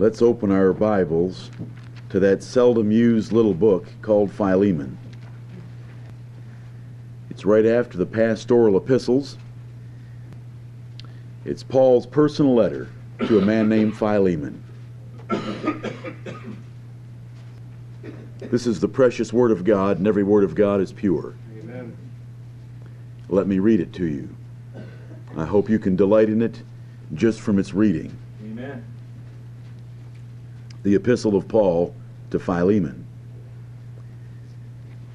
Let's open our Bibles to that seldom used little book called Philemon. It's right after the pastoral epistles. It's Paul's personal letter to a man named Philemon. This is the precious Word of God, and every Word of God is pure. Amen. Let me read it to you. I hope you can delight in it just from its reading. Amen. The Epistle of Paul to Philemon.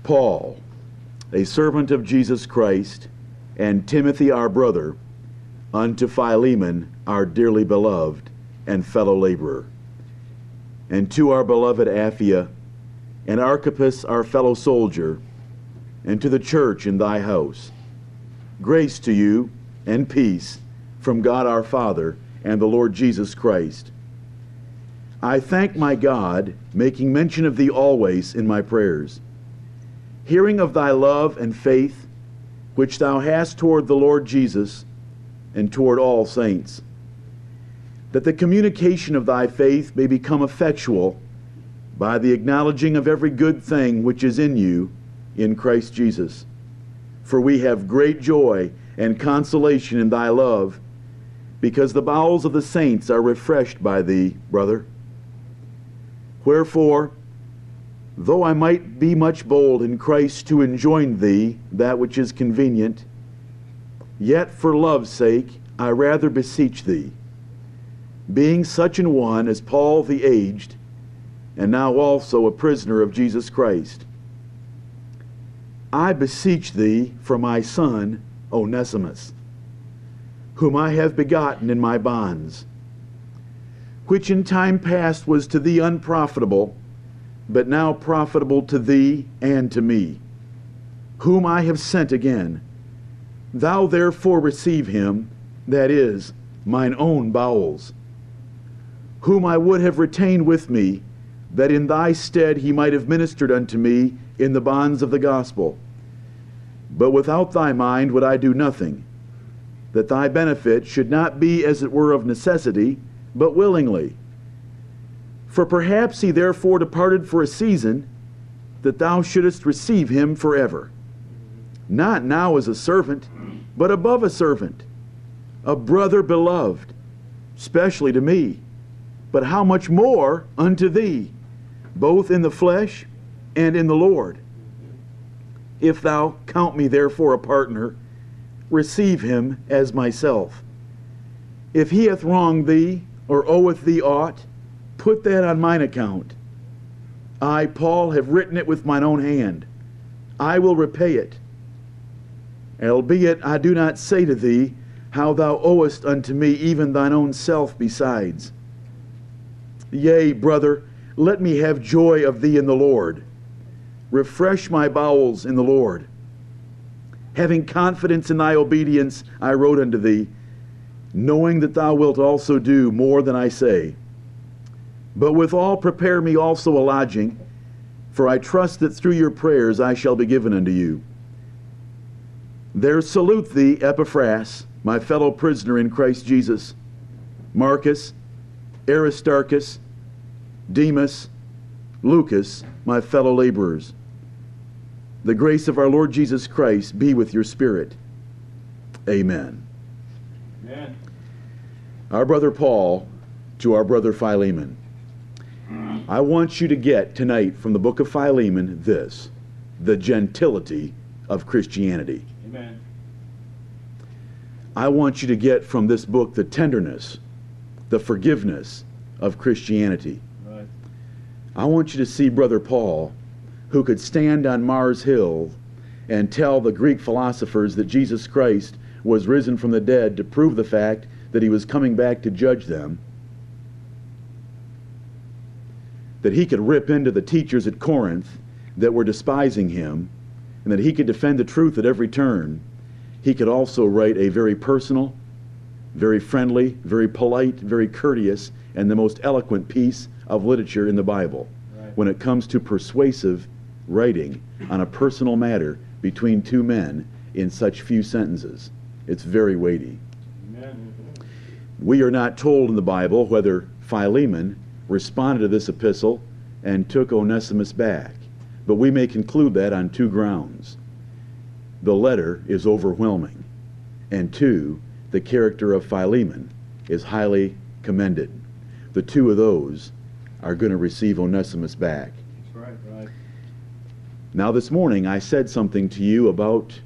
Paul, a servant of Jesus Christ, and Timothy our brother, unto Philemon our dearly beloved and fellow laborer, and to our beloved Apphia, and Archippus our fellow soldier, and to the church in thy house. Grace to you and peace from God our Father and the Lord Jesus Christ. I thank my God, making mention of thee always in my prayers, hearing of thy love and faith, which thou hast toward the Lord Jesus and toward all saints, that the communication of thy faith may become effectual by the acknowledging of every good thing which is in you in Christ Jesus. For we have great joy and consolation in thy love, because the bowels of the saints are refreshed by thee, brother. Wherefore, though I might be much bold in Christ to enjoin thee that which is convenient, yet for love's sake I rather beseech thee, being such an one as Paul the aged, and now also a prisoner of Jesus Christ. I beseech thee for my son Onesimus, whom I have begotten in my bonds, which in time past was to thee unprofitable, but now profitable to thee and to me, whom I have sent again. Thou therefore receive him, that is, mine own bowels, whom I would have retained with me, that in thy stead he might have ministered unto me in the bonds of the gospel. But without thy mind would I do nothing, that thy benefit should not be as it were of necessity, but willingly. For perhaps he therefore departed for a season, that thou shouldest receive him forever. Not now as a servant, but above a servant, a brother beloved, specially to me, but how much more unto thee, both in the flesh and in the Lord. If thou count me therefore a partner, receive him as myself. If he hath wronged thee, or oweth thee aught, put that on mine account. I, Paul, have written it with mine own hand. I will repay it. Albeit I do not say to thee how thou owest unto me even thine own self besides. Yea, brother, let me have joy of thee in the Lord. Refresh my bowels in the Lord. Having confidence in thy obedience, I wrote unto thee, knowing that thou wilt also do more than I say. But withal prepare me also a lodging, for I trust that through your prayers I shall be given unto you. There salute thee, Epaphras, my fellow prisoner in Christ Jesus, Marcus, Aristarchus, Demas, Lucas, my fellow laborers. The grace of our Lord Jesus Christ be with your spirit. Amen. Amen. Our brother Paul to our brother Philemon. I want you to get tonight from the book of Philemon this the gentility of Christianity. Amen. I want you to get from this book the tenderness, the forgiveness of Christianity. Right. I want you to see Brother Paul, who could stand on Mars Hill and tell the Greek philosophers that Jesus Christ was risen from the dead to prove the fact that he was coming back to judge them. That he could rip into the teachers at Corinth that were despising him, and that he could defend the truth at every turn. He could also write a very personal, very friendly, very polite, very courteous, and the most eloquent piece of literature in the Bible Right. when it comes to persuasive writing on a personal matter between two men in such few sentences. It's very weighty. We are not told in the Bible whether Philemon responded to this epistle and took Onesimus back. But we may conclude that on two grounds. The letter is overwhelming, and two, the character of Philemon is highly commended. The two of those are going to receive Onesimus back. That's right, right. Now, this morning I said something to you about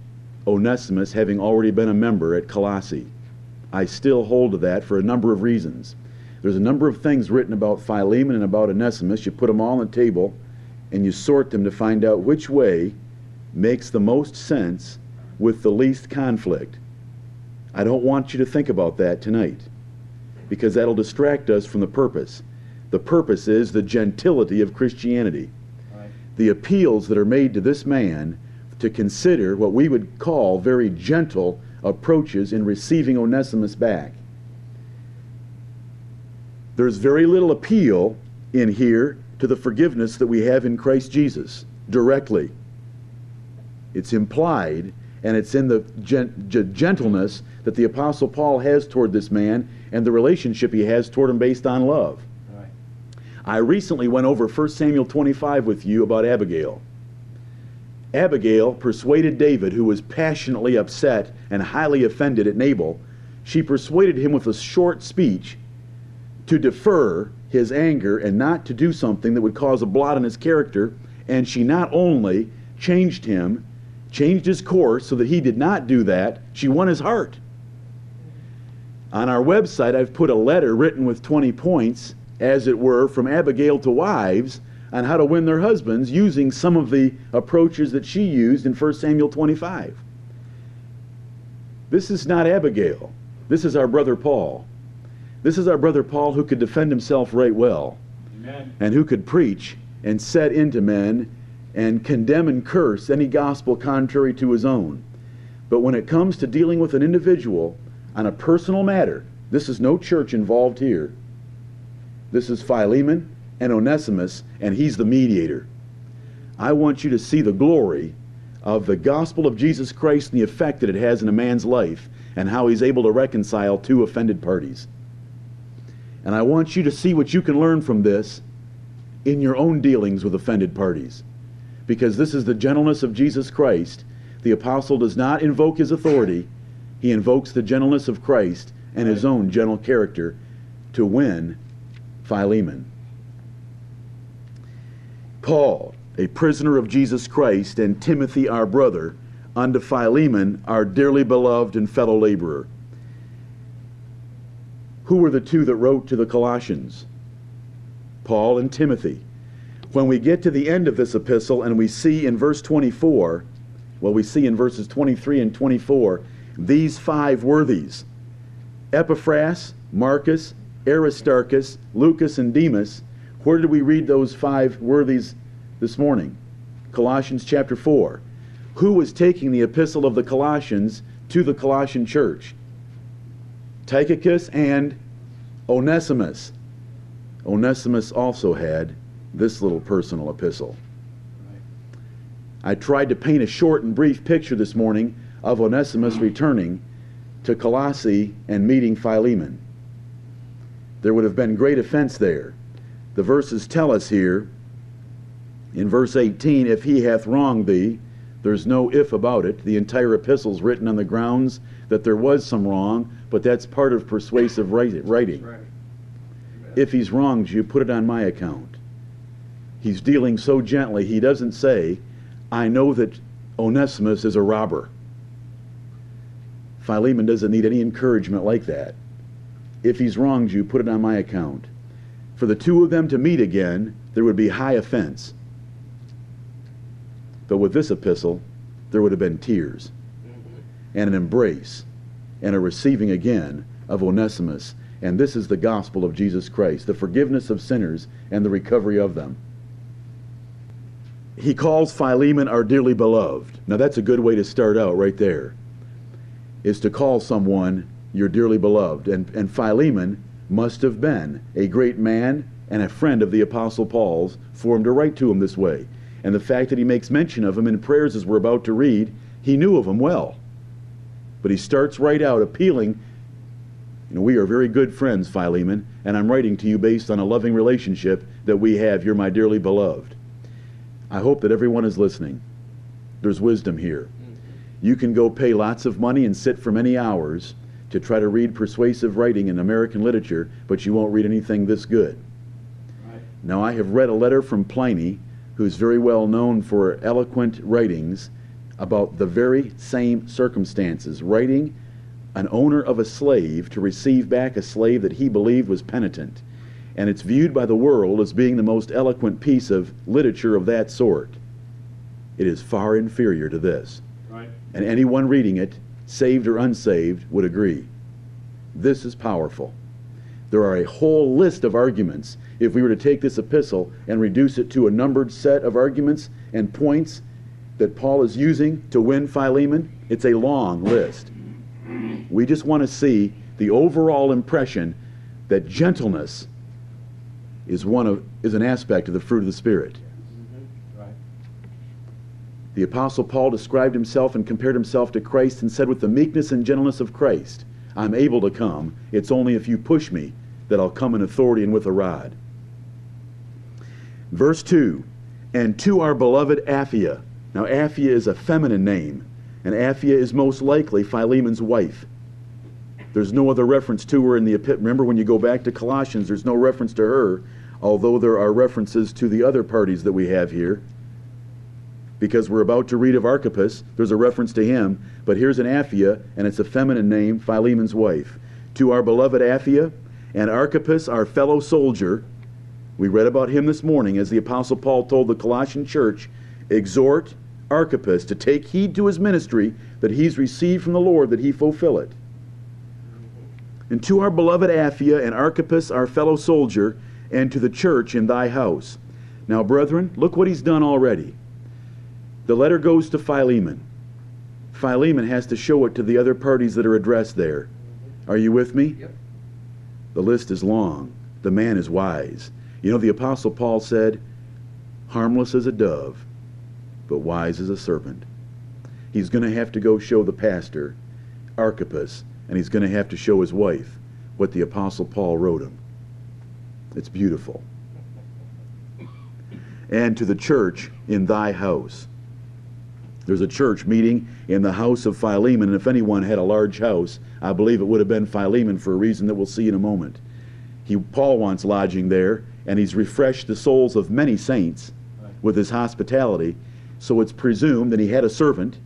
Onesimus having already been a member at Colossae. I still hold to that for a number of reasons. There's a number of things written about Philemon and about Onesimus. You put them all on the table and you sort them to find out which way makes the most sense with the least conflict. I don't want you to think about that tonight because that'll distract us from the purpose. The purpose is the gentility of Christianity. Right. The appeals that are made to this man to consider what we would call very gentle approaches in receiving Onesimus back. There's very little appeal in here to the forgiveness that we have in Christ Jesus directly. It's implied, and it's in the gen- g- gentleness that the Apostle Paul has toward this man and the relationship he has toward him based on love. Right. I recently went over 1 Samuel 25 with you about Abigail. Abigail persuaded David, who was passionately upset and highly offended at Nabal, she persuaded him with a short speech to defer his anger and not to do something that would cause a blot on his character. And she not only changed him, changed his course so that he did not do that, she won his heart. On our website, I've put a letter written with 20 points, as it were, from Abigail to wives on how to win their husbands using some of the approaches that she used in 1 Samuel 25. This is not Abigail. This is our brother Paul. This is our brother Paul who could defend himself right well Amen. and who could preach and set into men and condemn and curse any gospel contrary to his own. But when it comes to dealing with an individual on a personal matter, this is no church involved here. This is Philemon and Onesimus, and he's the mediator. I want you to see the glory of the gospel of Jesus Christ and the effect that it has in a man's life and how he's able to reconcile two offended parties. And I want you to see what you can learn from this in your own dealings with offended parties. Because this is the gentleness of Jesus Christ. The apostle does not invoke his authority, he invokes the gentleness of Christ and his own gentle character to win Philemon. Paul, a prisoner of Jesus Christ, and Timothy, our brother, unto Philemon, our dearly beloved and fellow laborer. Who were the two that wrote to the Colossians? Paul and Timothy. When we get to the end of this epistle and we see in verse 24, well, we see in verses 23 and 24, these five worthies Epaphras, Marcus, Aristarchus, Lucas, and Demas. Where did we read those five worthies this morning? Colossians chapter 4. Who was taking the epistle of the Colossians to the Colossian church? Tychicus and Onesimus. Onesimus also had this little personal epistle. I tried to paint a short and brief picture this morning of Onesimus returning to Colossae and meeting Philemon. There would have been great offense there. The verses tell us here in verse 18 if he hath wronged thee, there's no if about it. The entire epistle's written on the grounds that there was some wrong, but that's part of persuasive writing. Right. If he's wronged you, put it on my account. He's dealing so gently, he doesn't say, I know that Onesimus is a robber. Philemon doesn't need any encouragement like that. If he's wronged you, put it on my account. For the two of them to meet again, there would be high offense. But with this epistle, there would have been tears mm-hmm. and an embrace and a receiving again of Onesimus. And this is the gospel of Jesus Christ the forgiveness of sinners and the recovery of them. He calls Philemon our dearly beloved. Now, that's a good way to start out right there, is to call someone your dearly beloved. And, and Philemon must have been a great man and a friend of the Apostle Paul's for him to write to him this way. And the fact that he makes mention of him in prayers, as we're about to read, he knew of him well. But he starts right out appealing You know, we are very good friends, Philemon, and I'm writing to you based on a loving relationship that we have. You're my dearly beloved. I hope that everyone is listening. There's wisdom here. Mm-hmm. You can go pay lots of money and sit for many hours to try to read persuasive writing in American literature, but you won't read anything this good. Right. Now, I have read a letter from Pliny, who's very well known for eloquent writings about the very same circumstances, writing an owner of a slave to receive back a slave that he believed was penitent. And it's viewed by the world as being the most eloquent piece of literature of that sort. It is far inferior to this. Right. And anyone reading it, saved or unsaved, would agree. This is powerful. There are a whole list of arguments. If we were to take this epistle and reduce it to a numbered set of arguments and points that Paul is using to win Philemon, it's a long list. We just want to see the overall impression that gentleness is one of is an aspect of the fruit of the spirit. The apostle Paul described himself and compared himself to Christ and said with the meekness and gentleness of Christ, I'm able to come. It's only if you push me that I'll come in authority and with a rod. Verse 2, and to our beloved Apphia. Now Apphia is a feminine name and Apphia is most likely Philemon's wife. There's no other reference to her in the epistle. Remember, when you go back to Colossians, there's no reference to her, although there are references to the other parties that we have here. Because we're about to read of Archippus, there's a reference to him, but here's an Apphia, and it's a feminine name, Philemon's wife. To our beloved Apphia and Archippus, our fellow soldier, we read about him this morning as the Apostle Paul told the Colossian church, exhort, Archippus to take heed to his ministry that he's received from the Lord, that he fulfill it. And to our beloved Apphia and Archippus, our fellow soldier, and to the church in thy house. Now, brethren, look what he's done already. The letter goes to Philemon. Philemon has to show it to the other parties that are addressed there. Are you with me? Yep. The list is long. The man is wise. You know, the Apostle Paul said, harmless as a dove, but wise as a serpent. He's going to have to go show the pastor, Archippus, and he's going to have to show his wife what the Apostle Paul wrote him. It's beautiful. And to the church in thy house. There's a church meeting in the house of Philemon, and if anyone had a large house, I believe it would have been Philemon for a reason that we'll see in a moment. He, Paul wants lodging there, and he's refreshed the souls of many saints with his hospitality, so it's presumed that he had a servant.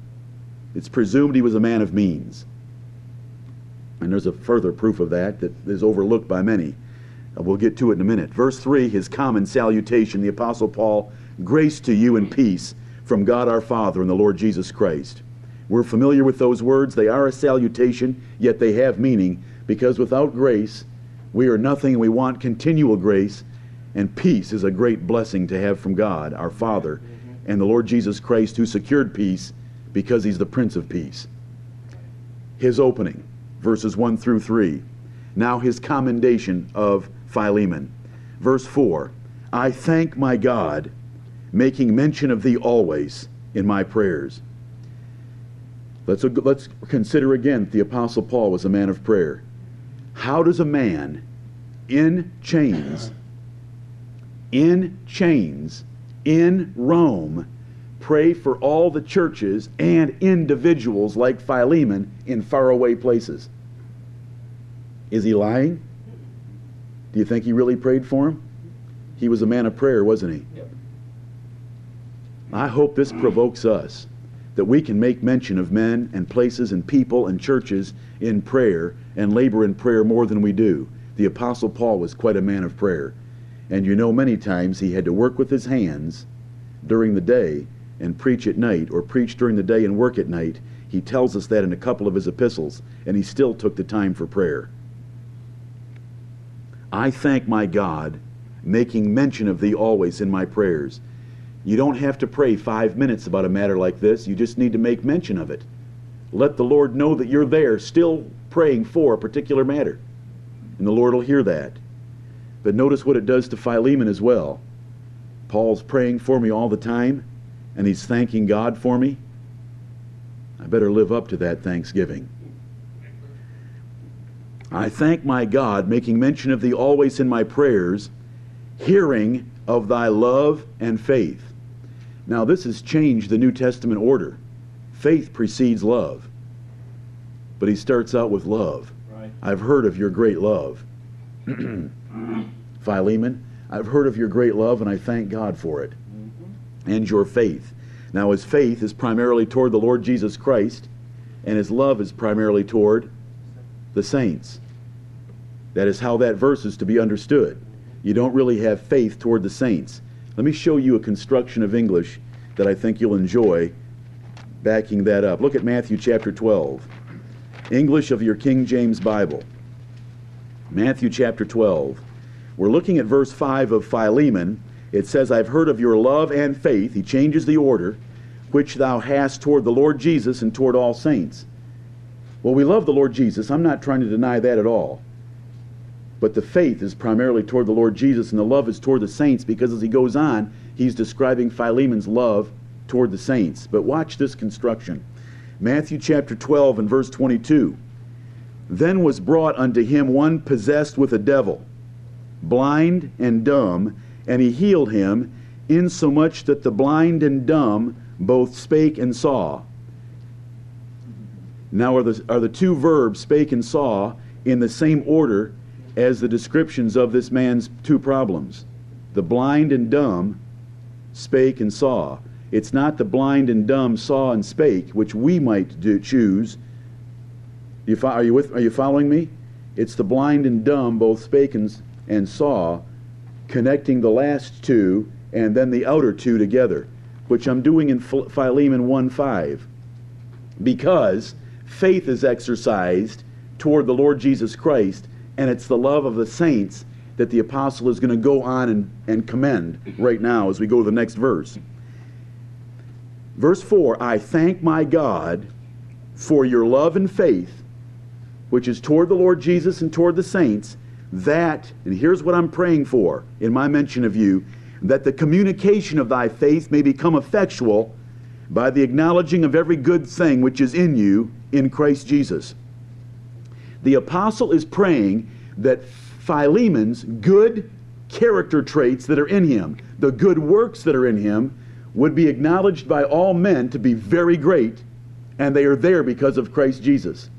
It's presumed he was a man of means. And there's a further proof of that that is overlooked by many. Uh, we'll get to it in a minute. Verse 3, his common salutation, the Apostle Paul, grace to you and peace from God our Father and the Lord Jesus Christ. We're familiar with those words. They are a salutation, yet they have meaning, because without grace, we are nothing and we want continual grace, and peace is a great blessing to have from God, our Father, and the Lord Jesus Christ who secured peace because he's the Prince of Peace. His opening, verses 1 through 3. Now his commendation of Philemon. Verse 4 I thank my God, making mention of thee always in my prayers. Let's, let's consider again that the Apostle Paul was a man of prayer. How does a man in chains, in chains, in Rome pray for all the churches and individuals like Philemon in faraway places. Is he lying? Do you think he really prayed for him? He was a man of prayer, wasn't he? Yep. I hope this provokes us that we can make mention of men and places and people and churches in prayer and labor in prayer more than we do. The Apostle Paul was quite a man of prayer. And you know, many times he had to work with his hands during the day and preach at night, or preach during the day and work at night. He tells us that in a couple of his epistles, and he still took the time for prayer. I thank my God, making mention of thee always in my prayers. You don't have to pray five minutes about a matter like this, you just need to make mention of it. Let the Lord know that you're there, still praying for a particular matter. And the Lord will hear that. But notice what it does to Philemon as well. Paul's praying for me all the time, and he's thanking God for me. I better live up to that thanksgiving. I thank my God, making mention of thee always in my prayers, hearing of thy love and faith. Now, this has changed the New Testament order. Faith precedes love. But he starts out with love. Right. I've heard of your great love. Philemon, I've heard of your great love, and I thank God for it. Mm-hmm. And your faith. Now, his faith is primarily toward the Lord Jesus Christ, and his love is primarily toward the saints. That is how that verse is to be understood. You don't really have faith toward the saints. Let me show you a construction of English that I think you'll enjoy backing that up. Look at Matthew chapter 12. English of your King James Bible. Matthew chapter 12. We're looking at verse 5 of Philemon. It says, I've heard of your love and faith. He changes the order, which thou hast toward the Lord Jesus and toward all saints. Well, we love the Lord Jesus. I'm not trying to deny that at all. But the faith is primarily toward the Lord Jesus, and the love is toward the saints because as he goes on, he's describing Philemon's love toward the saints. But watch this construction. Matthew chapter 12 and verse 22. Then was brought unto him one possessed with a devil, blind and dumb, and he healed him, insomuch that the blind and dumb both spake and saw. Now, are the, are the two verbs, spake and saw, in the same order as the descriptions of this man's two problems? The blind and dumb spake and saw. It's not the blind and dumb saw and spake, which we might do, choose. You fo- are, you with, are you following me? It's the blind and dumb both spake and, and saw, connecting the last two and then the outer two together, which I'm doing in Philemon 1 5. Because faith is exercised toward the Lord Jesus Christ, and it's the love of the saints that the apostle is going to go on and, and commend right now as we go to the next verse. Verse 4 I thank my God for your love and faith, which is toward the Lord Jesus and toward the saints, that, and here's what I'm praying for in my mention of you, that the communication of thy faith may become effectual by the acknowledging of every good thing which is in you in Christ Jesus. The apostle is praying that Philemon's good character traits that are in him, the good works that are in him, would be acknowledged by all men to be very great, and they are there because of Christ Jesus.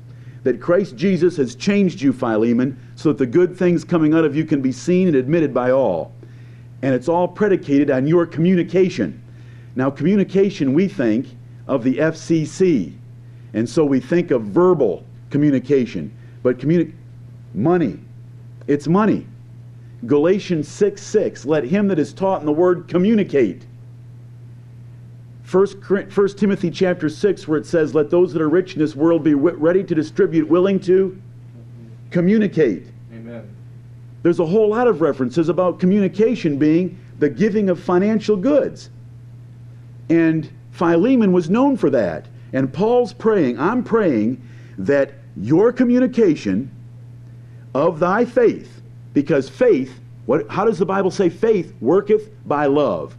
That Christ Jesus has changed you, Philemon, so that the good things coming out of you can be seen and admitted by all. And it's all predicated on your communication. Now, communication, we think of the FCC. And so we think of verbal communication. But communi- money, it's money. Galatians 6 6, let him that is taught in the word communicate. First, First Timothy chapter 6, where it says, Let those that are rich in this world be ready to distribute, willing to communicate. Amen. There's a whole lot of references about communication being the giving of financial goods. And Philemon was known for that. And Paul's praying, I'm praying that your communication of thy faith, because faith, what, how does the Bible say faith worketh by love?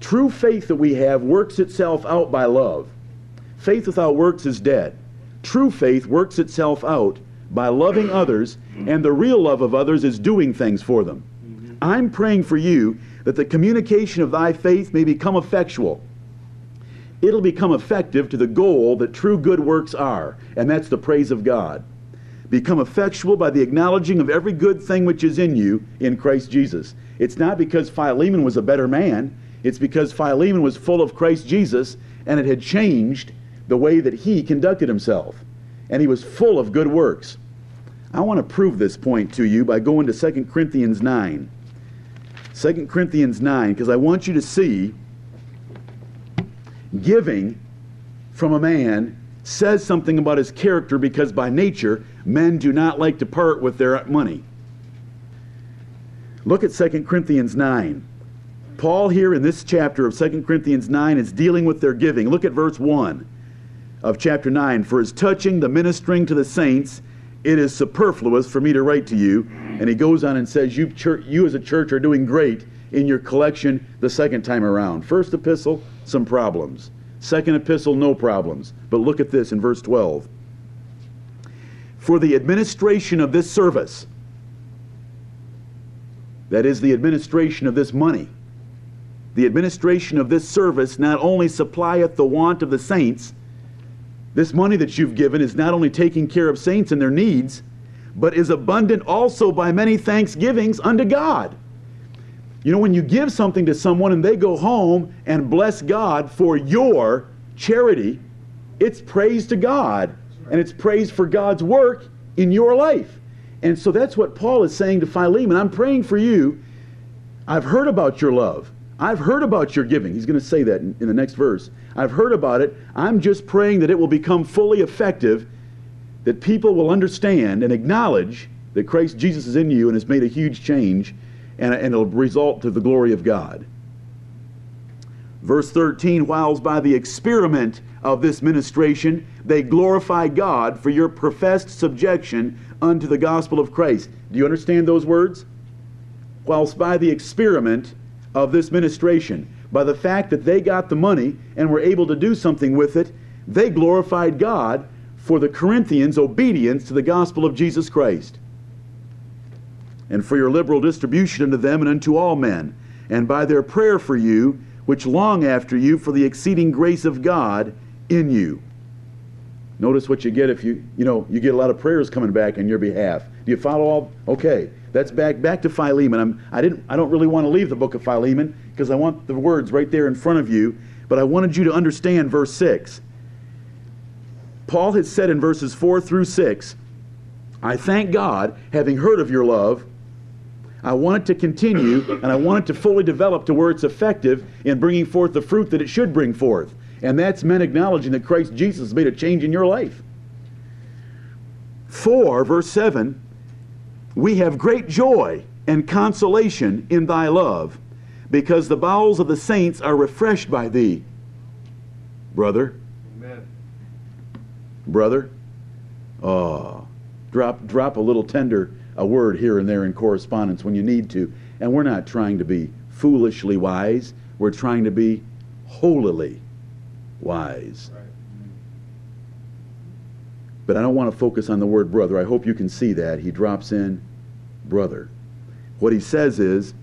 True faith that we have works itself out by love. Faith without works is dead. True faith works itself out by loving others, and the real love of others is doing things for them. Mm-hmm. I'm praying for you that the communication of thy faith may become effectual. It'll become effective to the goal that true good works are, and that's the praise of God. Become effectual by the acknowledging of every good thing which is in you in Christ Jesus. It's not because Philemon was a better man, it's because Philemon was full of Christ Jesus and it had changed the way that he conducted himself. And he was full of good works. I want to prove this point to you by going to 2 Corinthians 9. 2 Corinthians 9, because I want you to see giving from a man says something about his character because by nature men do not like to part with their money. Look at 2 Corinthians 9. Paul, here in this chapter of 2 Corinthians 9, is dealing with their giving. Look at verse 1 of chapter 9. For as touching the ministering to the saints, it is superfluous for me to write to you. And he goes on and says, You, church, you as a church are doing great in your collection the second time around. First epistle, some problems. Second epistle, no problems. But look at this in verse 12. for the administration of this service. That is, the administration of this money. The administration of this service not only supplieth the want of the saints, this money that you've given is not only taking care of saints and their needs, but is abundant also by many thanksgivings unto God. You know, when you give something to someone and they go home and bless God for your charity, it's praise to God and it's praise for God's work in your life. And so that's what Paul is saying to Philemon. I'm praying for you. I've heard about your love. I've heard about your giving. He's going to say that in, in the next verse. I've heard about it. I'm just praying that it will become fully effective, that people will understand and acknowledge that Christ Jesus is in you and has made a huge change, and, and it'll result to the glory of God. Verse 13, whiles by the experiment of this ministration, they glorify God for your professed subjection unto the gospel of Christ. Do you understand those words? Whilst by the experiment of this ministration, by the fact that they got the money and were able to do something with it, they glorified God for the Corinthians' obedience to the gospel of Jesus Christ, and for your liberal distribution unto them and unto all men, and by their prayer for you, which long after you for the exceeding grace of God in you. Notice what you get if you, you know, you get a lot of prayers coming back on your behalf. Do you follow all? Okay, that's back back to Philemon. I'm, I didn't, I don't really want to leave the book of Philemon because I want the words right there in front of you. But I wanted you to understand verse six. Paul had said in verses four through six, "I thank God, having heard of your love." I want it to continue, and I want it to fully develop to where it's effective in bringing forth the fruit that it should bring forth. And that's men acknowledging that Christ Jesus made a change in your life. 4, verse 7 We have great joy and consolation in thy love, because the bowels of the saints are refreshed by thee. Brother. Amen. Brother. Oh, drop, drop a little tender a word here and there in correspondence when you need to. And we're not trying to be foolishly wise, we're trying to be holily wise. But I don't want to focus on the word brother. I hope you can see that. He drops in brother. What he says is,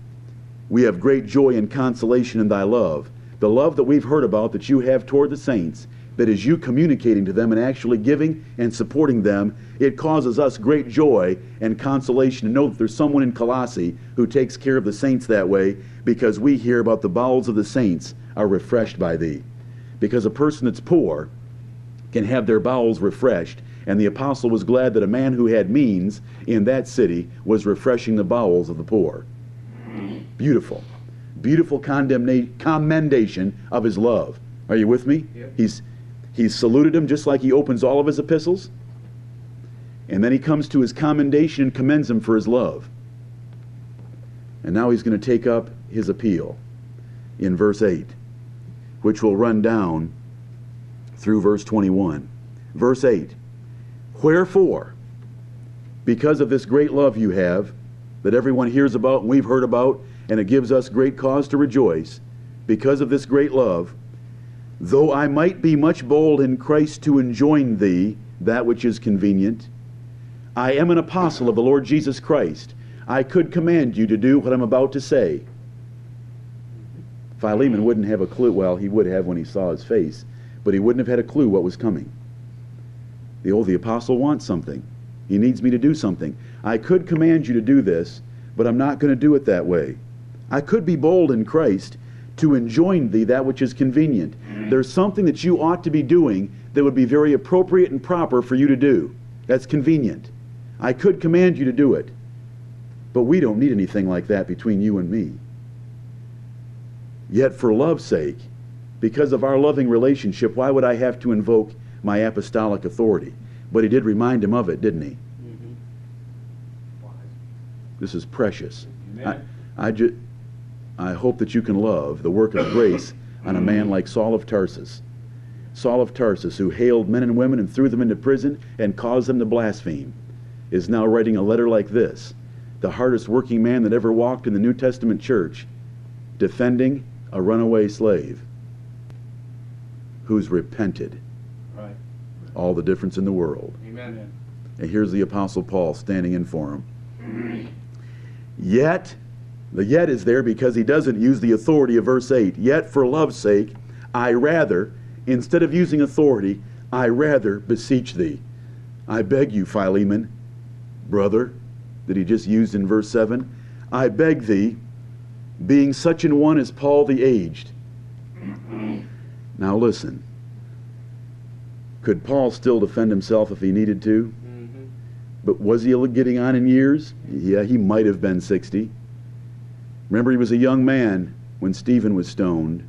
We have great joy and consolation in thy love. The love that we've heard about that you have toward the saints, that is you communicating to them and actually giving and supporting them, it causes us great joy and consolation to know that there's someone in Colossae who takes care of the saints that way because we hear about the bowels of the saints are refreshed by thee because a person that's poor can have their bowels refreshed. And the apostle was glad that a man who had means in that city was refreshing the bowels of the poor. Beautiful. Beautiful condemnation, commendation of his love. Are you with me? Yep. He's, he's saluted him just like he opens all of his epistles. And then he comes to his commendation and commends him for his love. And now he's going to take up his appeal in verse 8 which will run down through verse 21. Verse 8 Wherefore, because of this great love you have, that everyone hears about and we've heard about, and it gives us great cause to rejoice, because of this great love, though I might be much bold in Christ to enjoin thee that which is convenient, I am an apostle of the Lord Jesus Christ. I could command you to do what I'm about to say Philemon wouldn't have a clue. Well, he would have when he saw his face, but he wouldn't have had a clue what was coming. The old the apostle wants something. He needs me to do something. I could command you to do this, but I'm not going to do it that way. I could be bold in Christ to enjoin thee that which is convenient. There's something that you ought to be doing that would be very appropriate and proper for you to do. That's convenient. I could command you to do it, but we don't need anything like that between you and me. Yet, for love's sake, because of our loving relationship, why would I have to invoke my apostolic authority? But he did remind him of it, didn't he? Mm-hmm. This is precious. I, I, ju- I hope that you can love the work of grace on a man like Saul of Tarsus. Saul of Tarsus, who hailed men and women and threw them into prison and caused them to blaspheme, is now writing a letter like this. The hardest working man that ever walked in the New Testament church, defending a runaway slave who's repented. Right. All the difference in the world. Amen. And here's the Apostle Paul standing in for him. Yet, the yet is there because he doesn't use the authority of verse 8. Yet, for love's sake, I rather, instead of using authority, I rather beseech thee. I beg you, Philemon, brother, that he just used in verse 7. I beg thee, being such an one as Paul the aged. Now listen. Could Paul still defend himself if he needed to? Mm-hmm. But was he getting on in years? Yeah, he might have been 60. Remember, he was a young man when Stephen was stoned.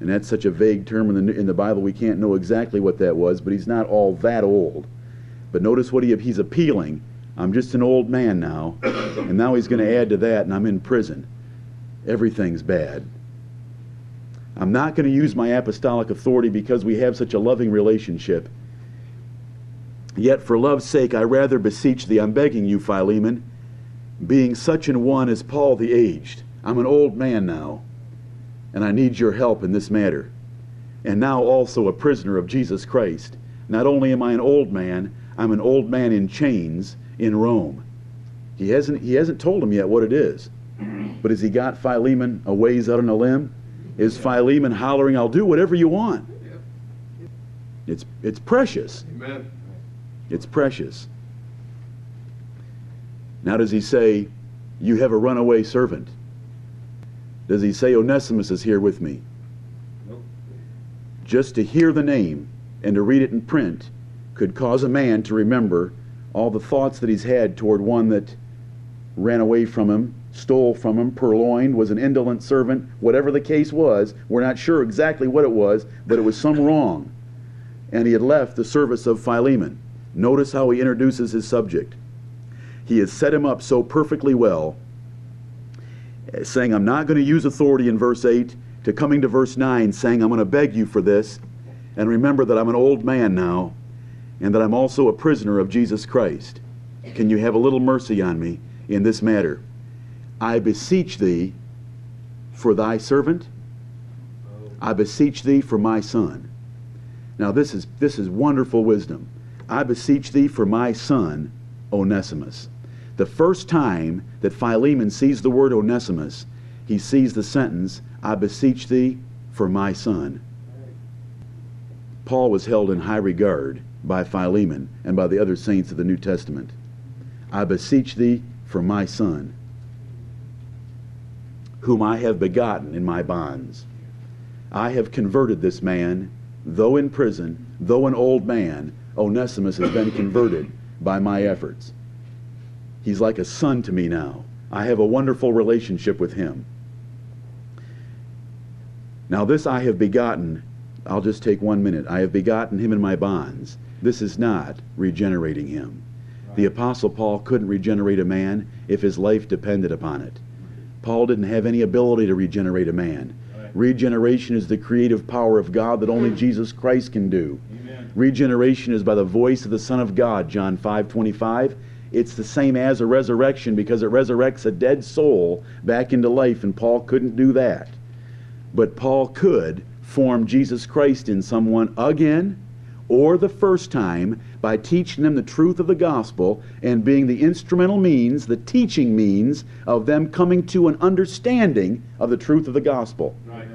And that's such a vague term in the, in the Bible, we can't know exactly what that was, but he's not all that old. But notice what he, he's appealing. I'm just an old man now, and now he's going to add to that, and I'm in prison. Everything's bad. I'm not going to use my apostolic authority because we have such a loving relationship. Yet, for love's sake, I rather beseech thee, I'm begging you, Philemon, being such an one as Paul the aged. I'm an old man now, and I need your help in this matter. And now also a prisoner of Jesus Christ. Not only am I an old man, I'm an old man in chains in Rome. He hasn't, he hasn't told him yet what it is. But has he got Philemon a ways out on a limb? Is Philemon hollering, I'll do whatever you want? It's, it's precious. Amen. It's precious. Now, does he say, You have a runaway servant? Does he say, Onesimus is here with me? Nope. Just to hear the name and to read it in print could cause a man to remember all the thoughts that he's had toward one that ran away from him stole from him, purloined, was an indolent servant, whatever the case was. We're not sure exactly what it was, but it was some wrong. And he had left the service of Philemon. Notice how he introduces his subject. He has set him up so perfectly well, Uh, saying, I'm not going to use authority in verse 8, to coming to verse 9, saying, I'm going to beg you for this. And remember that I'm an old man now, and that I'm also a prisoner of Jesus Christ. Can you have a little mercy on me in this matter? I beseech thee for thy servant. I beseech thee for my son. Now this is this is wonderful wisdom. I beseech thee for my son Onesimus. The first time that Philemon sees the word Onesimus, he sees the sentence, I beseech thee for my son. Paul was held in high regard by Philemon and by the other saints of the New Testament. I beseech thee for my son whom I have begotten in my bonds. I have converted this man, though in prison, though an old man, Onesimus has been converted by my efforts. He's like a son to me now. I have a wonderful relationship with him. Now, this I have begotten, I'll just take one minute. I have begotten him in my bonds. This is not regenerating him. The Apostle Paul couldn't regenerate a man if his life depended upon it. Paul didn't have any ability to regenerate a man. Right. Regeneration is the creative power of God that only Jesus Christ can do. Amen. Regeneration is by the voice of the Son of God, John 5 25. It's the same as a resurrection because it resurrects a dead soul back into life, and Paul couldn't do that. But Paul could form Jesus Christ in someone again or the first time by teaching them the truth of the gospel and being the instrumental means, the teaching means of them coming to an understanding of the truth of the gospel. Right.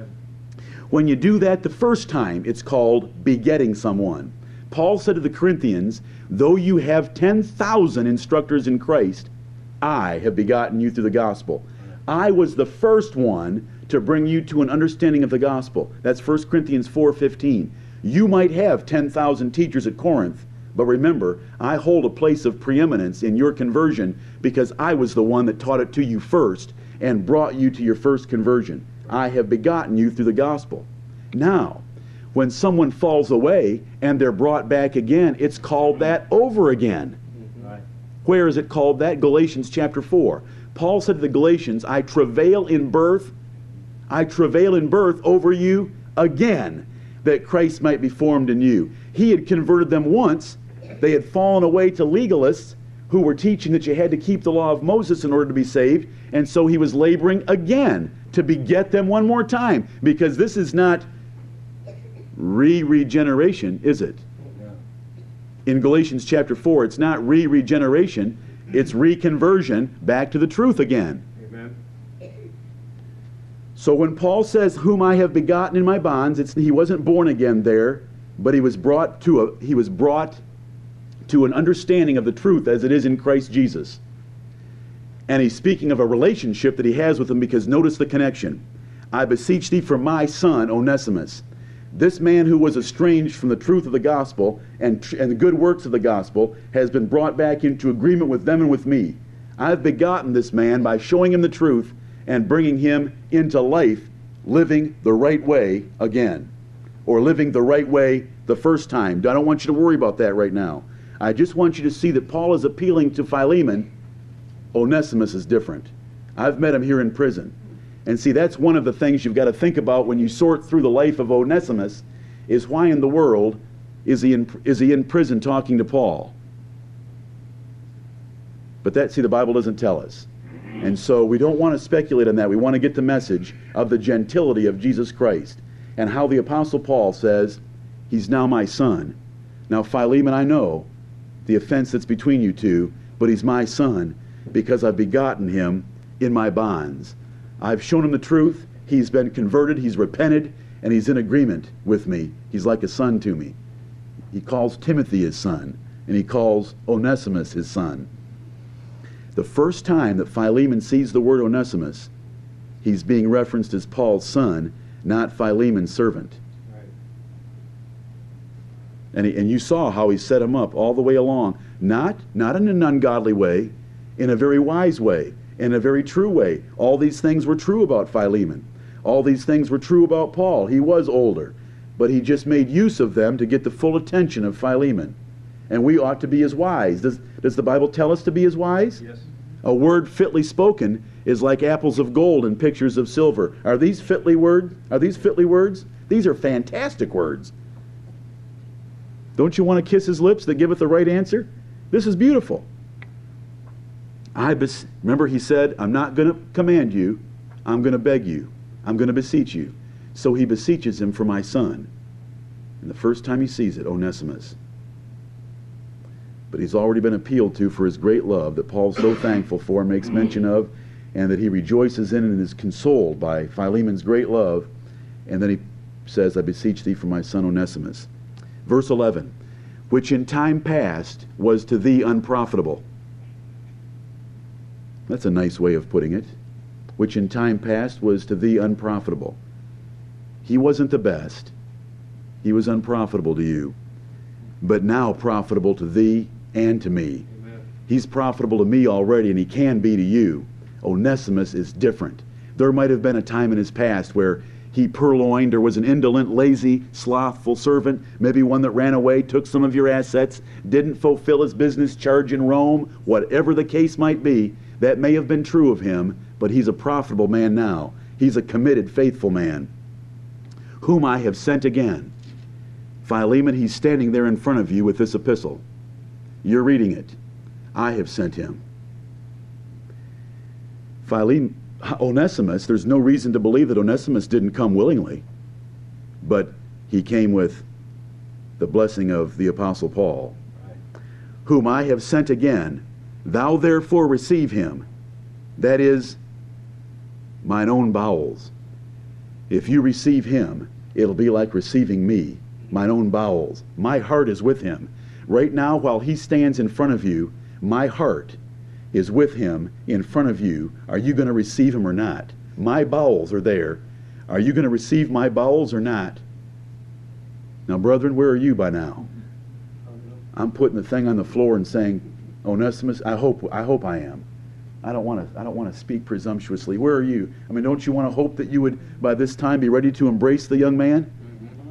When you do that the first time, it's called begetting someone. Paul said to the Corinthians, Though you have 10,000 instructors in Christ, I have begotten you through the gospel. I was the first one to bring you to an understanding of the gospel. That's 1 Corinthians 4:15. You might have 10,000 teachers at Corinth, but remember, I hold a place of preeminence in your conversion because I was the one that taught it to you first and brought you to your first conversion. I have begotten you through the gospel. Now, when someone falls away and they're brought back again, it's called that over again. Where is it called that? Galatians chapter 4. Paul said to the Galatians, I travail in birth, I travail in birth over you again that Christ might be formed in you. He had converted them once. They had fallen away to legalists who were teaching that you had to keep the law of Moses in order to be saved. And so he was laboring again to beget them one more time because this is not re regeneration, is it? in Galatians chapter 4, it's not re regeneration, it's reconversion back to the truth again. Amen. So when Paul says, "Whom I have begotten in my bonds," it's, he wasn't born again there, but he was brought to a he was brought to an understanding of the truth as it is in Christ Jesus. And he's speaking of a relationship that he has with him because notice the connection. I beseech thee for my son Onesimus. This man who was estranged from the truth of the gospel and, and the good works of the gospel has been brought back into agreement with them and with me. I have begotten this man by showing him the truth and bringing him into life, living the right way again, or living the right way the first time. I don't want you to worry about that right now. I just want you to see that Paul is appealing to Philemon. Onesimus is different. I've met him here in prison. And see, that's one of the things you've got to think about when you sort through the life of Onesimus is why in the world is he in, is he in prison talking to Paul? But that, see, the Bible doesn't tell us. And so we don't want to speculate on that. We want to get the message of the gentility of Jesus Christ and how the Apostle Paul says, He's now my son. Now, Philemon, I know the offense that's between you two, but he's my son because I've begotten him in my bonds. I've shown him the truth. He's been converted. He's repented. And he's in agreement with me. He's like a son to me. He calls Timothy his son. And he calls Onesimus his son. The first time that Philemon sees the word Onesimus, he's being referenced as Paul's son, not Philemon's servant. Right. And, he, and you saw how he set him up all the way along. Not, not in an ungodly way, in a very wise way in a very true way. All these things were true about Philemon. All these things were true about Paul. He was older, but he just made use of them to get the full attention of Philemon. And we ought to be as wise. Does, does the Bible tell us to be as wise? Yes. A word fitly spoken is like apples of gold and pictures of silver. Are these fitly words? Are these fitly words? These are fantastic words. Don't you want to kiss his lips that giveth the right answer? This is beautiful. I bes- remember he said, I'm not going to command you, I'm going to beg you, I'm going to beseech you. So he beseeches him for my son. And the first time he sees it, Onesimus. But he's already been appealed to for his great love that Paul's so thankful for and makes mention of, and that he rejoices in and is consoled by Philemon's great love. And then he says, I beseech thee for my son Onesimus. Verse 11, which in time past was to thee unprofitable that's a nice way of putting it. Which in time past was to thee unprofitable. He wasn't the best. He was unprofitable to you. But now profitable to thee and to me. Amen. He's profitable to me already, and he can be to you. Onesimus is different. There might have been a time in his past where he purloined or was an indolent, lazy, slothful servant, maybe one that ran away, took some of your assets, didn't fulfill his business charge in Rome, whatever the case might be. That may have been true of him, but he's a profitable man now. He's a committed, faithful man, whom I have sent again. Philemon, he's standing there in front of you with this epistle. You're reading it. I have sent him. Philemon, Onesimus, there's no reason to believe that Onesimus didn't come willingly, but he came with the blessing of the Apostle Paul, whom I have sent again Thou therefore receive him, that is, mine own bowels. If you receive him, it'll be like receiving me, mine own bowels. My heart is with him. Right now, while he stands in front of you, my heart is with him in front of you. Are you going to receive him or not? My bowels are there. Are you going to receive my bowels or not? Now, brethren, where are you by now? I'm putting the thing on the floor and saying, Onesimus, I hope I hope I am. I don't want to I don't want to speak presumptuously. Where are you? I mean, don't you want to hope that you would by this time be ready to embrace the young man? Mm-hmm.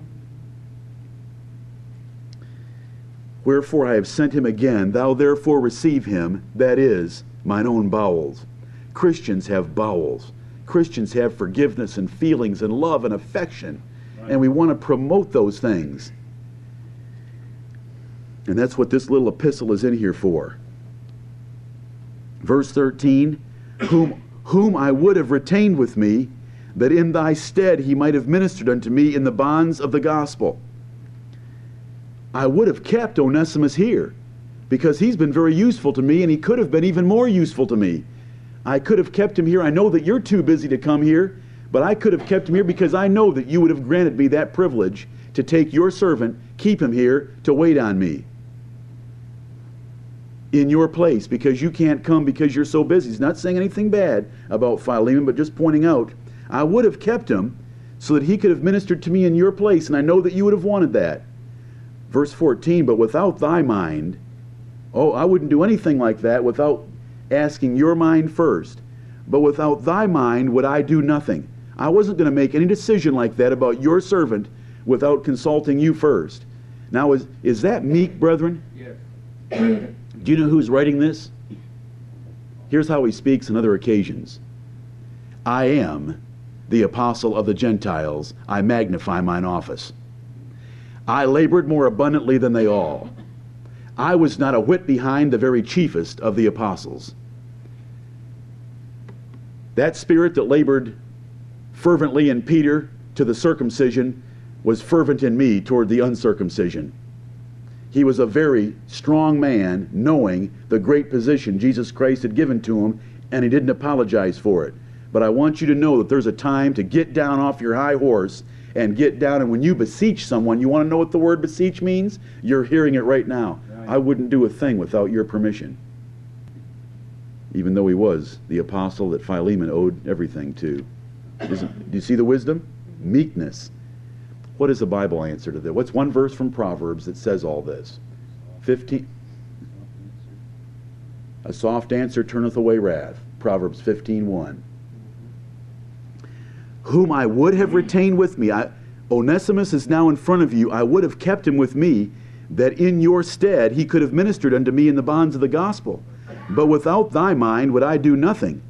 Wherefore I have sent him again. Thou therefore receive him, that is, mine own bowels. Christians have bowels. Christians have forgiveness and feelings and love and affection. And we want to promote those things. And that's what this little epistle is in here for. Verse 13, whom, whom I would have retained with me, that in thy stead he might have ministered unto me in the bonds of the gospel. I would have kept Onesimus here because he's been very useful to me and he could have been even more useful to me. I could have kept him here. I know that you're too busy to come here, but I could have kept him here because I know that you would have granted me that privilege to take your servant, keep him here to wait on me in your place because you can't come because you're so busy. He's not saying anything bad about Philemon, but just pointing out, I would have kept him so that he could have ministered to me in your place, and I know that you would have wanted that. Verse 14, but without thy mind, oh, I wouldn't do anything like that without asking your mind first. But without thy mind would I do nothing. I wasn't going to make any decision like that about your servant without consulting you first. Now, is, is that meek, brethren? Yes. Do you know who's writing this? Here's how he speaks on other occasions I am the apostle of the Gentiles. I magnify mine office. I labored more abundantly than they all. I was not a whit behind the very chiefest of the apostles. That spirit that labored fervently in Peter to the circumcision was fervent in me toward the uncircumcision. He was a very strong man, knowing the great position Jesus Christ had given to him, and he didn't apologize for it. But I want you to know that there's a time to get down off your high horse and get down. And when you beseech someone, you want to know what the word beseech means? You're hearing it right now. Right. I wouldn't do a thing without your permission. Even though he was the apostle that Philemon owed everything to. Isn't, do you see the wisdom? Meekness. What is the Bible answer to that? What's one verse from Proverbs that says all this? 15. A soft answer turneth away wrath. Proverbs 15:1. Whom I would have retained with me. I, Onesimus is now in front of you. I would have kept him with me, that in your stead he could have ministered unto me in the bonds of the gospel. But without thy mind would I do nothing.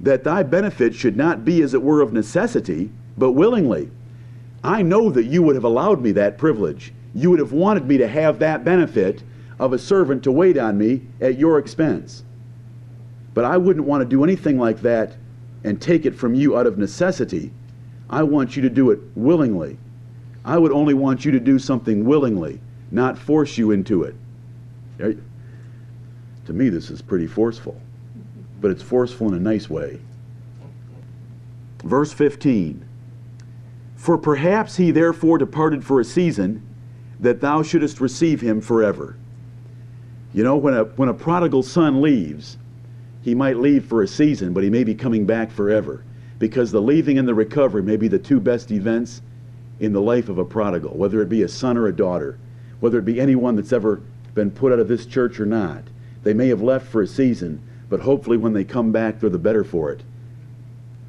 That thy benefit should not be as it were of necessity, but willingly. I know that you would have allowed me that privilege. You would have wanted me to have that benefit of a servant to wait on me at your expense. But I wouldn't want to do anything like that and take it from you out of necessity. I want you to do it willingly. I would only want you to do something willingly, not force you into it. To me, this is pretty forceful, but it's forceful in a nice way. Verse 15 For perhaps he therefore departed for a season, that thou shouldest receive him forever. You know, when a, when a prodigal son leaves, he might leave for a season, but he may be coming back forever. Because the leaving and the recovery may be the two best events in the life of a prodigal, whether it be a son or a daughter, whether it be anyone that's ever been put out of this church or not. They may have left for a season, but hopefully when they come back, they're the better for it.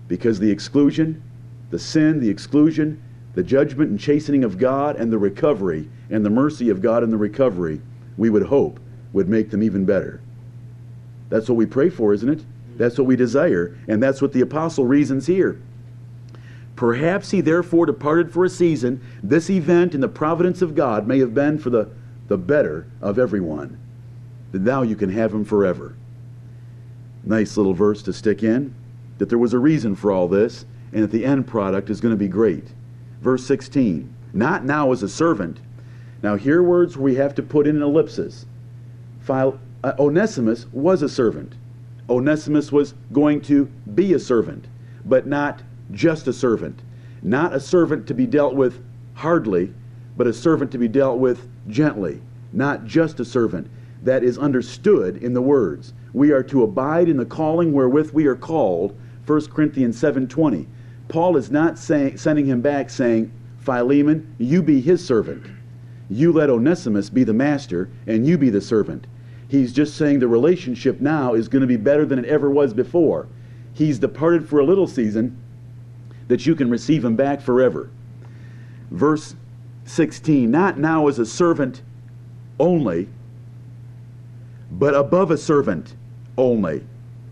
Because the exclusion, the sin, the exclusion, the judgment and chastening of God, and the recovery, and the mercy of God and the recovery, we would hope would make them even better. That's what we pray for, isn't it? That's what we desire, and that's what the apostle reasons here. Perhaps he therefore departed for a season. This event in the providence of God may have been for the, the better of everyone. That now you can have him forever. Nice little verse to stick in. That there was a reason for all this, and that the end product is going to be great. Verse 16. Not now as a servant. Now, here words we have to put in an ellipsis. Phil, uh, Onesimus was a servant. Onesimus was going to be a servant, but not just a servant. Not a servant to be dealt with hardly, but a servant to be dealt with gently. Not just a servant. That is understood in the words. We are to abide in the calling wherewith we are called, 1 Corinthians 7.20. Paul is not saying, sending him back saying, Philemon, you be his servant. You let Onesimus be the master, and you be the servant. He's just saying the relationship now is going to be better than it ever was before. He's departed for a little season that you can receive him back forever. Verse 16 Not now as a servant only, but above a servant only.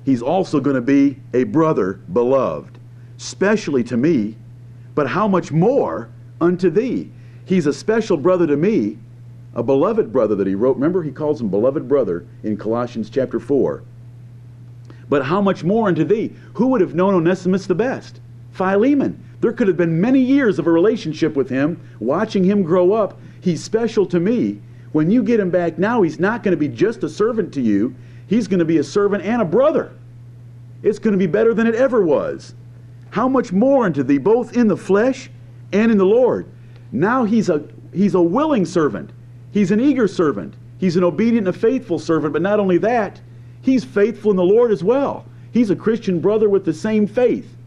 He's also going to be a brother beloved, specially to me, but how much more unto thee? He's a special brother to me, a beloved brother that he wrote. Remember, he calls him beloved brother in Colossians chapter 4. But how much more unto thee? Who would have known Onesimus the best? Philemon. There could have been many years of a relationship with him, watching him grow up. He's special to me. When you get him back now, he's not going to be just a servant to you, he's going to be a servant and a brother. It's going to be better than it ever was. How much more unto thee, both in the flesh and in the Lord? Now he's a, he's a willing servant, he's an eager servant, he's an obedient and a faithful servant, but not only that, he's faithful in the Lord as well. He's a Christian brother with the same faith.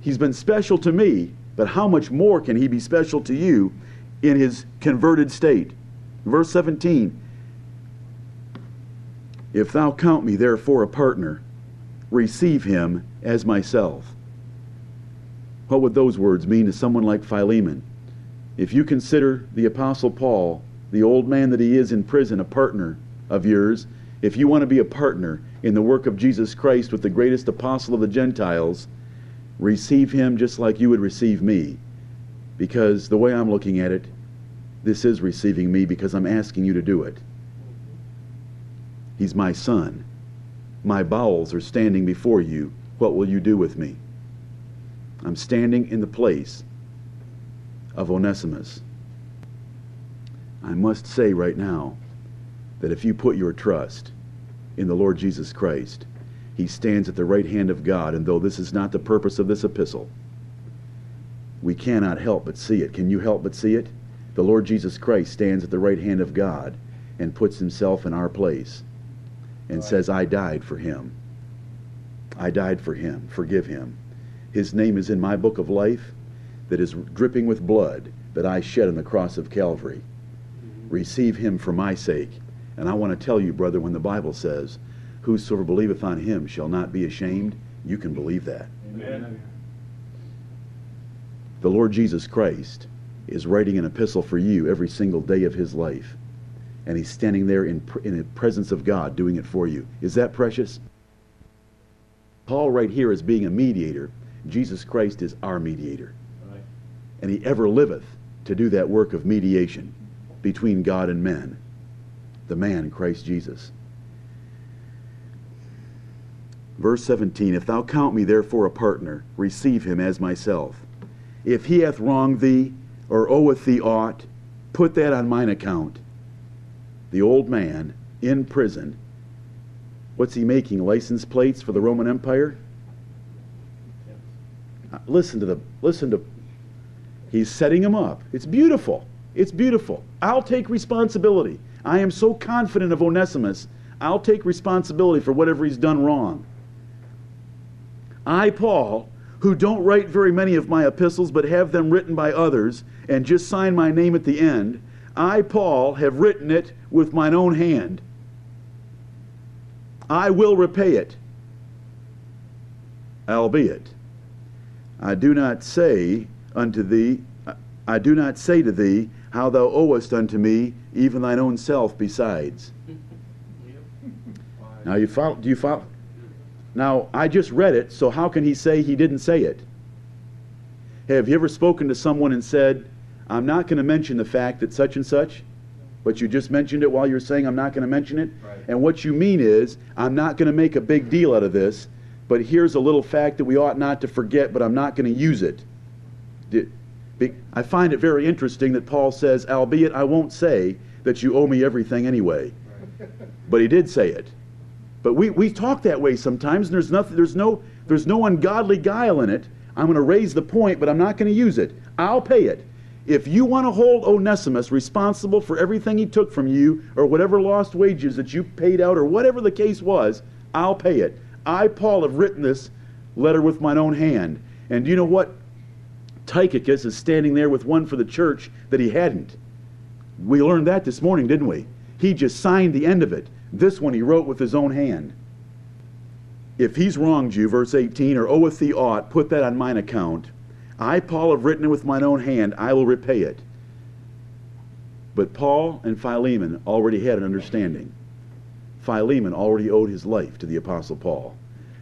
He's been special to me, but how much more can he be special to you in his converted state? Verse 17 If thou count me therefore a partner, receive him as myself. What would those words mean to someone like Philemon? If you consider the Apostle Paul, the old man that he is in prison, a partner of yours, if you want to be a partner in the work of Jesus Christ with the greatest apostle of the Gentiles, receive him just like you would receive me. Because the way I'm looking at it, this is receiving me because I'm asking you to do it. He's my son. My bowels are standing before you. What will you do with me? I'm standing in the place of Onesimus. I must say right now that if you put your trust in the Lord Jesus Christ, he stands at the right hand of God, and though this is not the purpose of this epistle, we cannot help but see it. Can you help but see it? The Lord Jesus Christ stands at the right hand of God and puts himself in our place and right. says, I died for him. I died for him. Forgive him. His name is in my book of life that is dripping with blood that I shed on the cross of Calvary. Receive him for my sake. And I want to tell you, brother, when the Bible says, Whosoever believeth on him shall not be ashamed, you can believe that. Amen. The Lord Jesus Christ is writing an epistle for you every single day of his life and he's standing there in, in the presence of God doing it for you. Is that precious? Paul, right here, is being a mediator. Jesus Christ is our mediator. Right. And he ever liveth to do that work of mediation between God and men, the man, Christ Jesus. Verse 17 If thou count me therefore a partner, receive him as myself. If he hath wronged thee, or oweth thee aught, put that on mine account the old man in prison. What's he making? License plates for the Roman Empire? Listen to the listen to he's setting him up. It's beautiful. It's beautiful. I'll take responsibility. I am so confident of Onesimus. I'll take responsibility for whatever he's done wrong. I, Paul, who don't write very many of my epistles but have them written by others and just sign my name at the end, I, Paul, have written it with mine own hand. I will repay it. Albeit, I do not say unto thee, I do not say to thee how thou owest unto me even thine own self besides. Now you follow, do you follow? Now I just read it, so how can he say he didn't say it? Have you ever spoken to someone and said, I'm not going to mention the fact that such and such, but you just mentioned it while you're saying I'm not going to mention it. Right. And what you mean is, I'm not going to make a big deal out of this, but here's a little fact that we ought not to forget, but I'm not going to use it. I find it very interesting that Paul says, albeit I won't say that you owe me everything anyway. But he did say it. But we, we talk that way sometimes, and there's, nothing, there's, no, there's no ungodly guile in it. I'm going to raise the point, but I'm not going to use it. I'll pay it. If you want to hold Onesimus responsible for everything he took from you, or whatever lost wages that you paid out, or whatever the case was, I'll pay it. I, Paul, have written this letter with mine own hand. And you know what? Tychicus is standing there with one for the church that he hadn't. We learned that this morning, didn't we? He just signed the end of it. This one he wrote with his own hand. If he's wronged you, verse 18, or oweth thee aught, put that on mine account. I, Paul, have written it with mine own hand. I will repay it. But Paul and Philemon already had an understanding. Philemon already owed his life to the Apostle Paul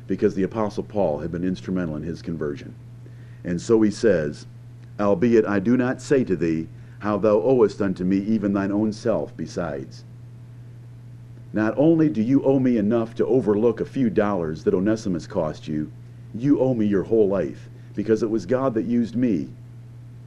because the Apostle Paul had been instrumental in his conversion. And so he says, Albeit I do not say to thee how thou owest unto me even thine own self besides. Not only do you owe me enough to overlook a few dollars that Onesimus cost you, you owe me your whole life because it was God that used me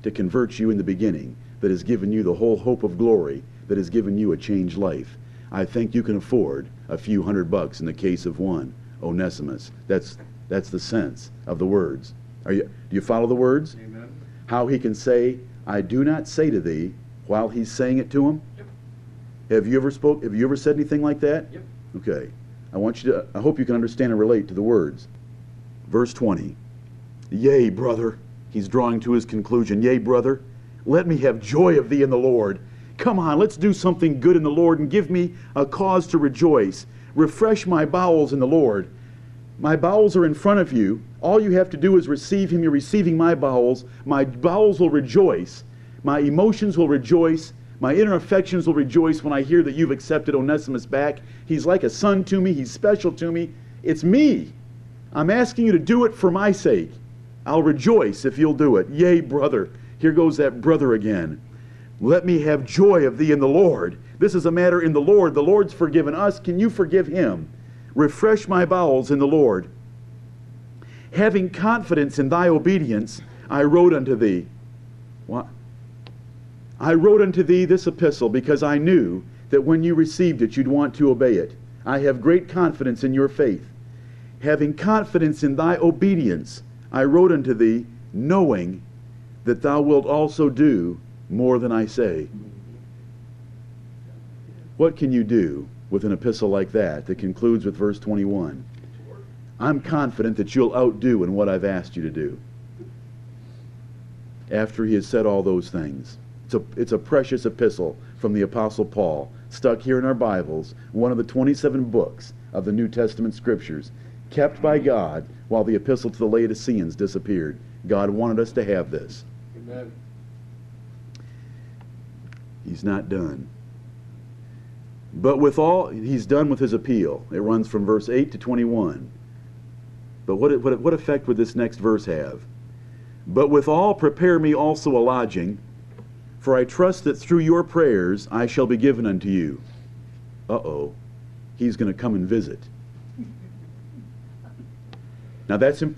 to convert you in the beginning, that has given you the whole hope of glory, that has given you a changed life. I think you can afford a few hundred bucks in the case of one, Onesimus. That's, that's the sense of the words. Are you, do you follow the words? Amen. How he can say, I do not say to thee, while he's saying it to him? Yep. Have you ever spoke? Have you ever said anything like that? Yep. Okay. I want you to. I hope you can understand and relate to the words. Verse 20. Yea, brother. He's drawing to his conclusion. Yea, brother. Let me have joy of thee in the Lord. Come on, let's do something good in the Lord and give me a cause to rejoice. Refresh my bowels in the Lord. My bowels are in front of you. All you have to do is receive him. You're receiving my bowels. My bowels will rejoice. My emotions will rejoice. My inner affections will rejoice when I hear that you've accepted Onesimus back. He's like a son to me. He's special to me. It's me. I'm asking you to do it for my sake. I'll rejoice if you'll do it. Yea, brother. Here goes that brother again. Let me have joy of thee in the Lord. This is a matter in the Lord. The Lord's forgiven us. Can you forgive him? Refresh my bowels in the Lord. Having confidence in thy obedience, I wrote unto thee. What? I wrote unto thee this epistle because I knew that when you received it, you'd want to obey it. I have great confidence in your faith. Having confidence in thy obedience, I wrote unto thee, knowing that thou wilt also do more than I say. What can you do with an epistle like that that concludes with verse 21? I'm confident that you'll outdo in what I've asked you to do. After he has said all those things. It's a, it's a precious epistle from the Apostle Paul, stuck here in our Bibles, one of the 27 books of the New Testament Scriptures, kept by God while the epistle to the Laodiceans disappeared. God wanted us to have this. Amen. He's not done. But with all, he's done with his appeal. It runs from verse 8 to 21. But what, what, what effect would this next verse have? But withal, prepare me also a lodging, for I trust that through your prayers I shall be given unto you. Uh oh. He's going to come and visit. Now that's. Imp-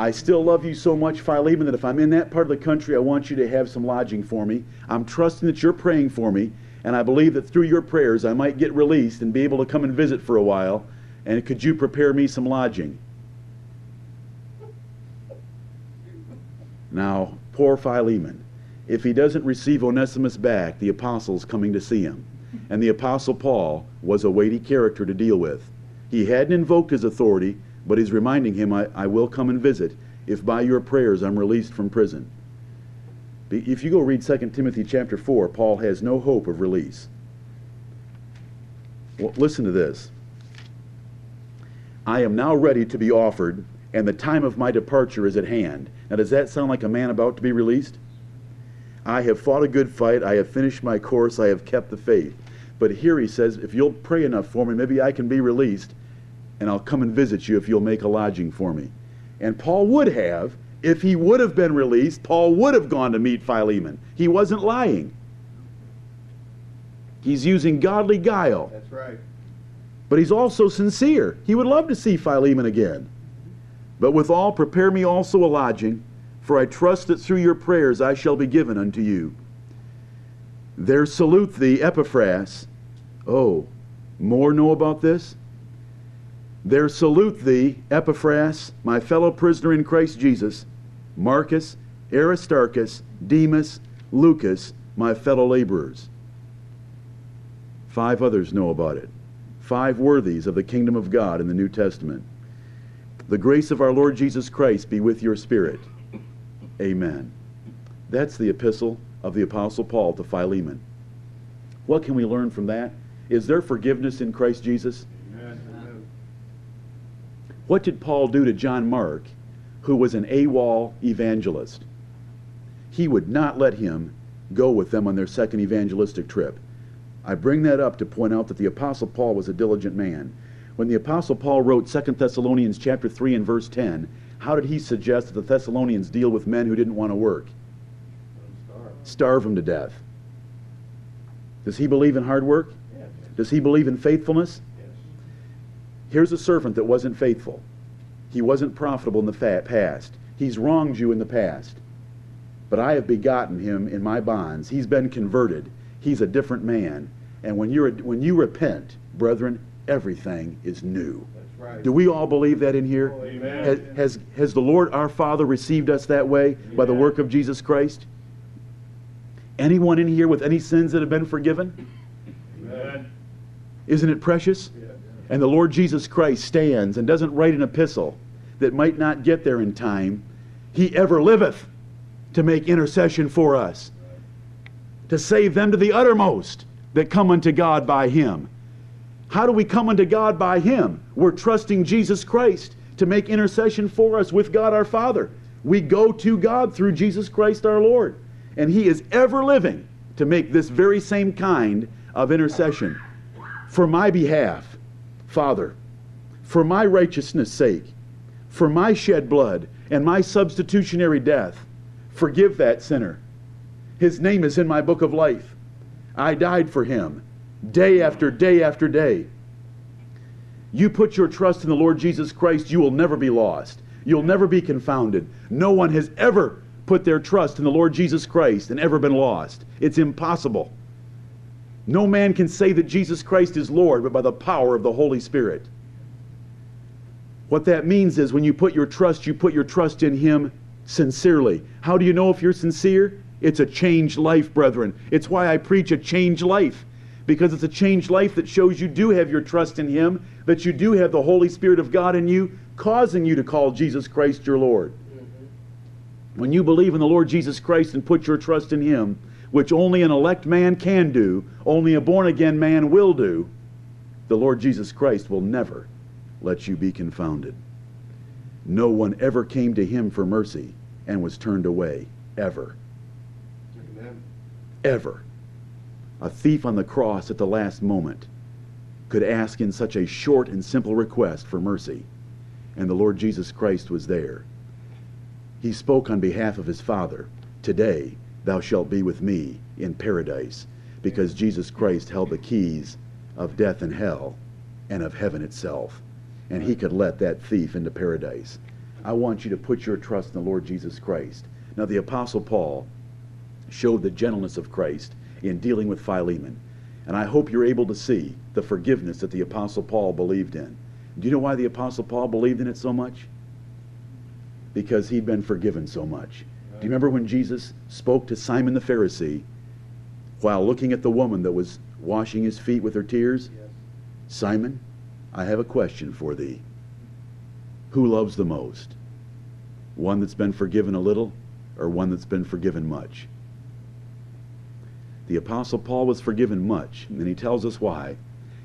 I still love you so much, Philemon, that if I'm in that part of the country, I want you to have some lodging for me. I'm trusting that you're praying for me, and I believe that through your prayers I might get released and be able to come and visit for a while. And could you prepare me some lodging? Now, poor Philemon. If he doesn't receive Onesimus back, the apostle's coming to see him. And the apostle Paul was a weighty character to deal with. He hadn't invoked his authority, but he's reminding him, I, I will come and visit if by your prayers I'm released from prison. If you go read 2 Timothy chapter 4, Paul has no hope of release. Well, listen to this. I am now ready to be offered, and the time of my departure is at hand. Now, does that sound like a man about to be released? I have fought a good fight. I have finished my course. I have kept the faith. But here he says, if you'll pray enough for me, maybe I can be released, and I'll come and visit you if you'll make a lodging for me. And Paul would have, if he would have been released, Paul would have gone to meet Philemon. He wasn't lying. He's using godly guile. That's right. But he's also sincere. He would love to see Philemon again. But withal, prepare me also a lodging, for I trust that through your prayers I shall be given unto you. There salute thee, Epaphras. Oh, more know about this? There salute thee, Epaphras, my fellow prisoner in Christ Jesus, Marcus, Aristarchus, Demas, Lucas, my fellow laborers. Five others know about it. Five worthies of the kingdom of God in the New Testament. The grace of our Lord Jesus Christ be with your spirit. Amen. That's the epistle of the Apostle Paul to Philemon. What can we learn from that? Is there forgiveness in Christ Jesus? What did Paul do to John Mark, who was an AWOL evangelist? He would not let him go with them on their second evangelistic trip. I bring that up to point out that the Apostle Paul was a diligent man. When the Apostle Paul wrote 2 Thessalonians chapter 3 and verse 10, how did he suggest that the Thessalonians deal with men who didn't want to work? Starve them to death. Does he believe in hard work? Does he believe in faithfulness? Here's a servant that wasn't faithful. He wasn't profitable in the past. He's wronged you in the past. But I have begotten him in my bonds. He's been converted. He's a different man. And when, you're, when you repent, brethren, everything is new. Right. Do we all believe that in here? Oh, amen. Has, has, has the Lord our Father received us that way by the work of Jesus Christ? Anyone in here with any sins that have been forgiven? Amen. Isn't it precious? Yeah. And the Lord Jesus Christ stands and doesn't write an epistle that might not get there in time. He ever liveth to make intercession for us, to save them to the uttermost that come unto God by Him. How do we come unto God by Him? We're trusting Jesus Christ to make intercession for us with God our Father. We go to God through Jesus Christ our Lord. And He is ever living to make this very same kind of intercession for my behalf, Father, for my righteousness' sake, for my shed blood and my substitutionary death, forgive that sinner. His name is in my book of life. I died for him day after day after day. You put your trust in the Lord Jesus Christ, you will never be lost. You'll never be confounded. No one has ever put their trust in the Lord Jesus Christ and ever been lost. It's impossible. No man can say that Jesus Christ is Lord but by the power of the Holy Spirit. What that means is when you put your trust, you put your trust in Him sincerely. How do you know if you're sincere? It's a changed life, brethren. It's why I preach a changed life. Because it's a changed life that shows you do have your trust in Him, that you do have the Holy Spirit of God in you, causing you to call Jesus Christ your Lord. Mm-hmm. When you believe in the Lord Jesus Christ and put your trust in Him, which only an elect man can do, only a born again man will do, the Lord Jesus Christ will never let you be confounded. No one ever came to Him for mercy and was turned away, ever. Amen. Ever. A thief on the cross at the last moment could ask in such a short and simple request for mercy, and the Lord Jesus Christ was there. He spoke on behalf of his Father. Today thou shalt be with me in paradise, because Jesus Christ held the keys of death and hell and of heaven itself. And he could let that thief into paradise. I want you to put your trust in the Lord Jesus Christ. Now, the Apostle Paul showed the gentleness of Christ in dealing with Philemon. And I hope you're able to see the forgiveness that the Apostle Paul believed in. Do you know why the Apostle Paul believed in it so much? Because he'd been forgiven so much. Do you remember when Jesus spoke to Simon the Pharisee while looking at the woman that was washing his feet with her tears? Yes. Simon, I have a question for thee. Who loves the most? One that's been forgiven a little or one that's been forgiven much? The apostle Paul was forgiven much, and he tells us why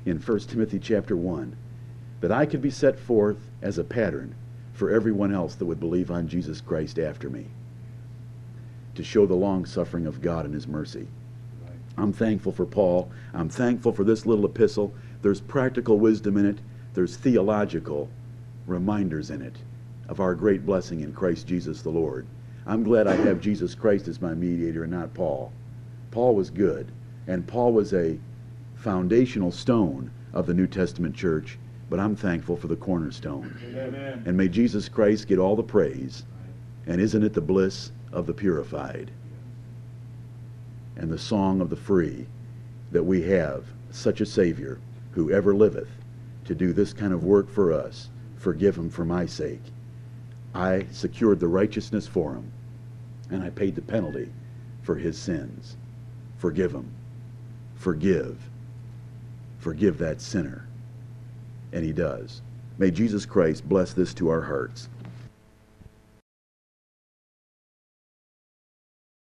in 1 Timothy chapter 1 that I could be set forth as a pattern for everyone else that would believe on Jesus Christ after me to show the long suffering of God and his mercy. I'm thankful for Paul. I'm thankful for this little epistle. There's practical wisdom in it, there's theological reminders in it of our great blessing in Christ Jesus the Lord. I'm glad I have Jesus Christ as my mediator and not Paul. Paul was good, and Paul was a foundational stone of the New Testament church, but I'm thankful for the cornerstone. Amen. And may Jesus Christ get all the praise. And isn't it the bliss of the purified and the song of the free that we have such a Savior who ever liveth to do this kind of work for us? Forgive him for my sake. I secured the righteousness for him, and I paid the penalty for his sins. Forgive him. Forgive. Forgive that sinner. And he does. May Jesus Christ bless this to our hearts.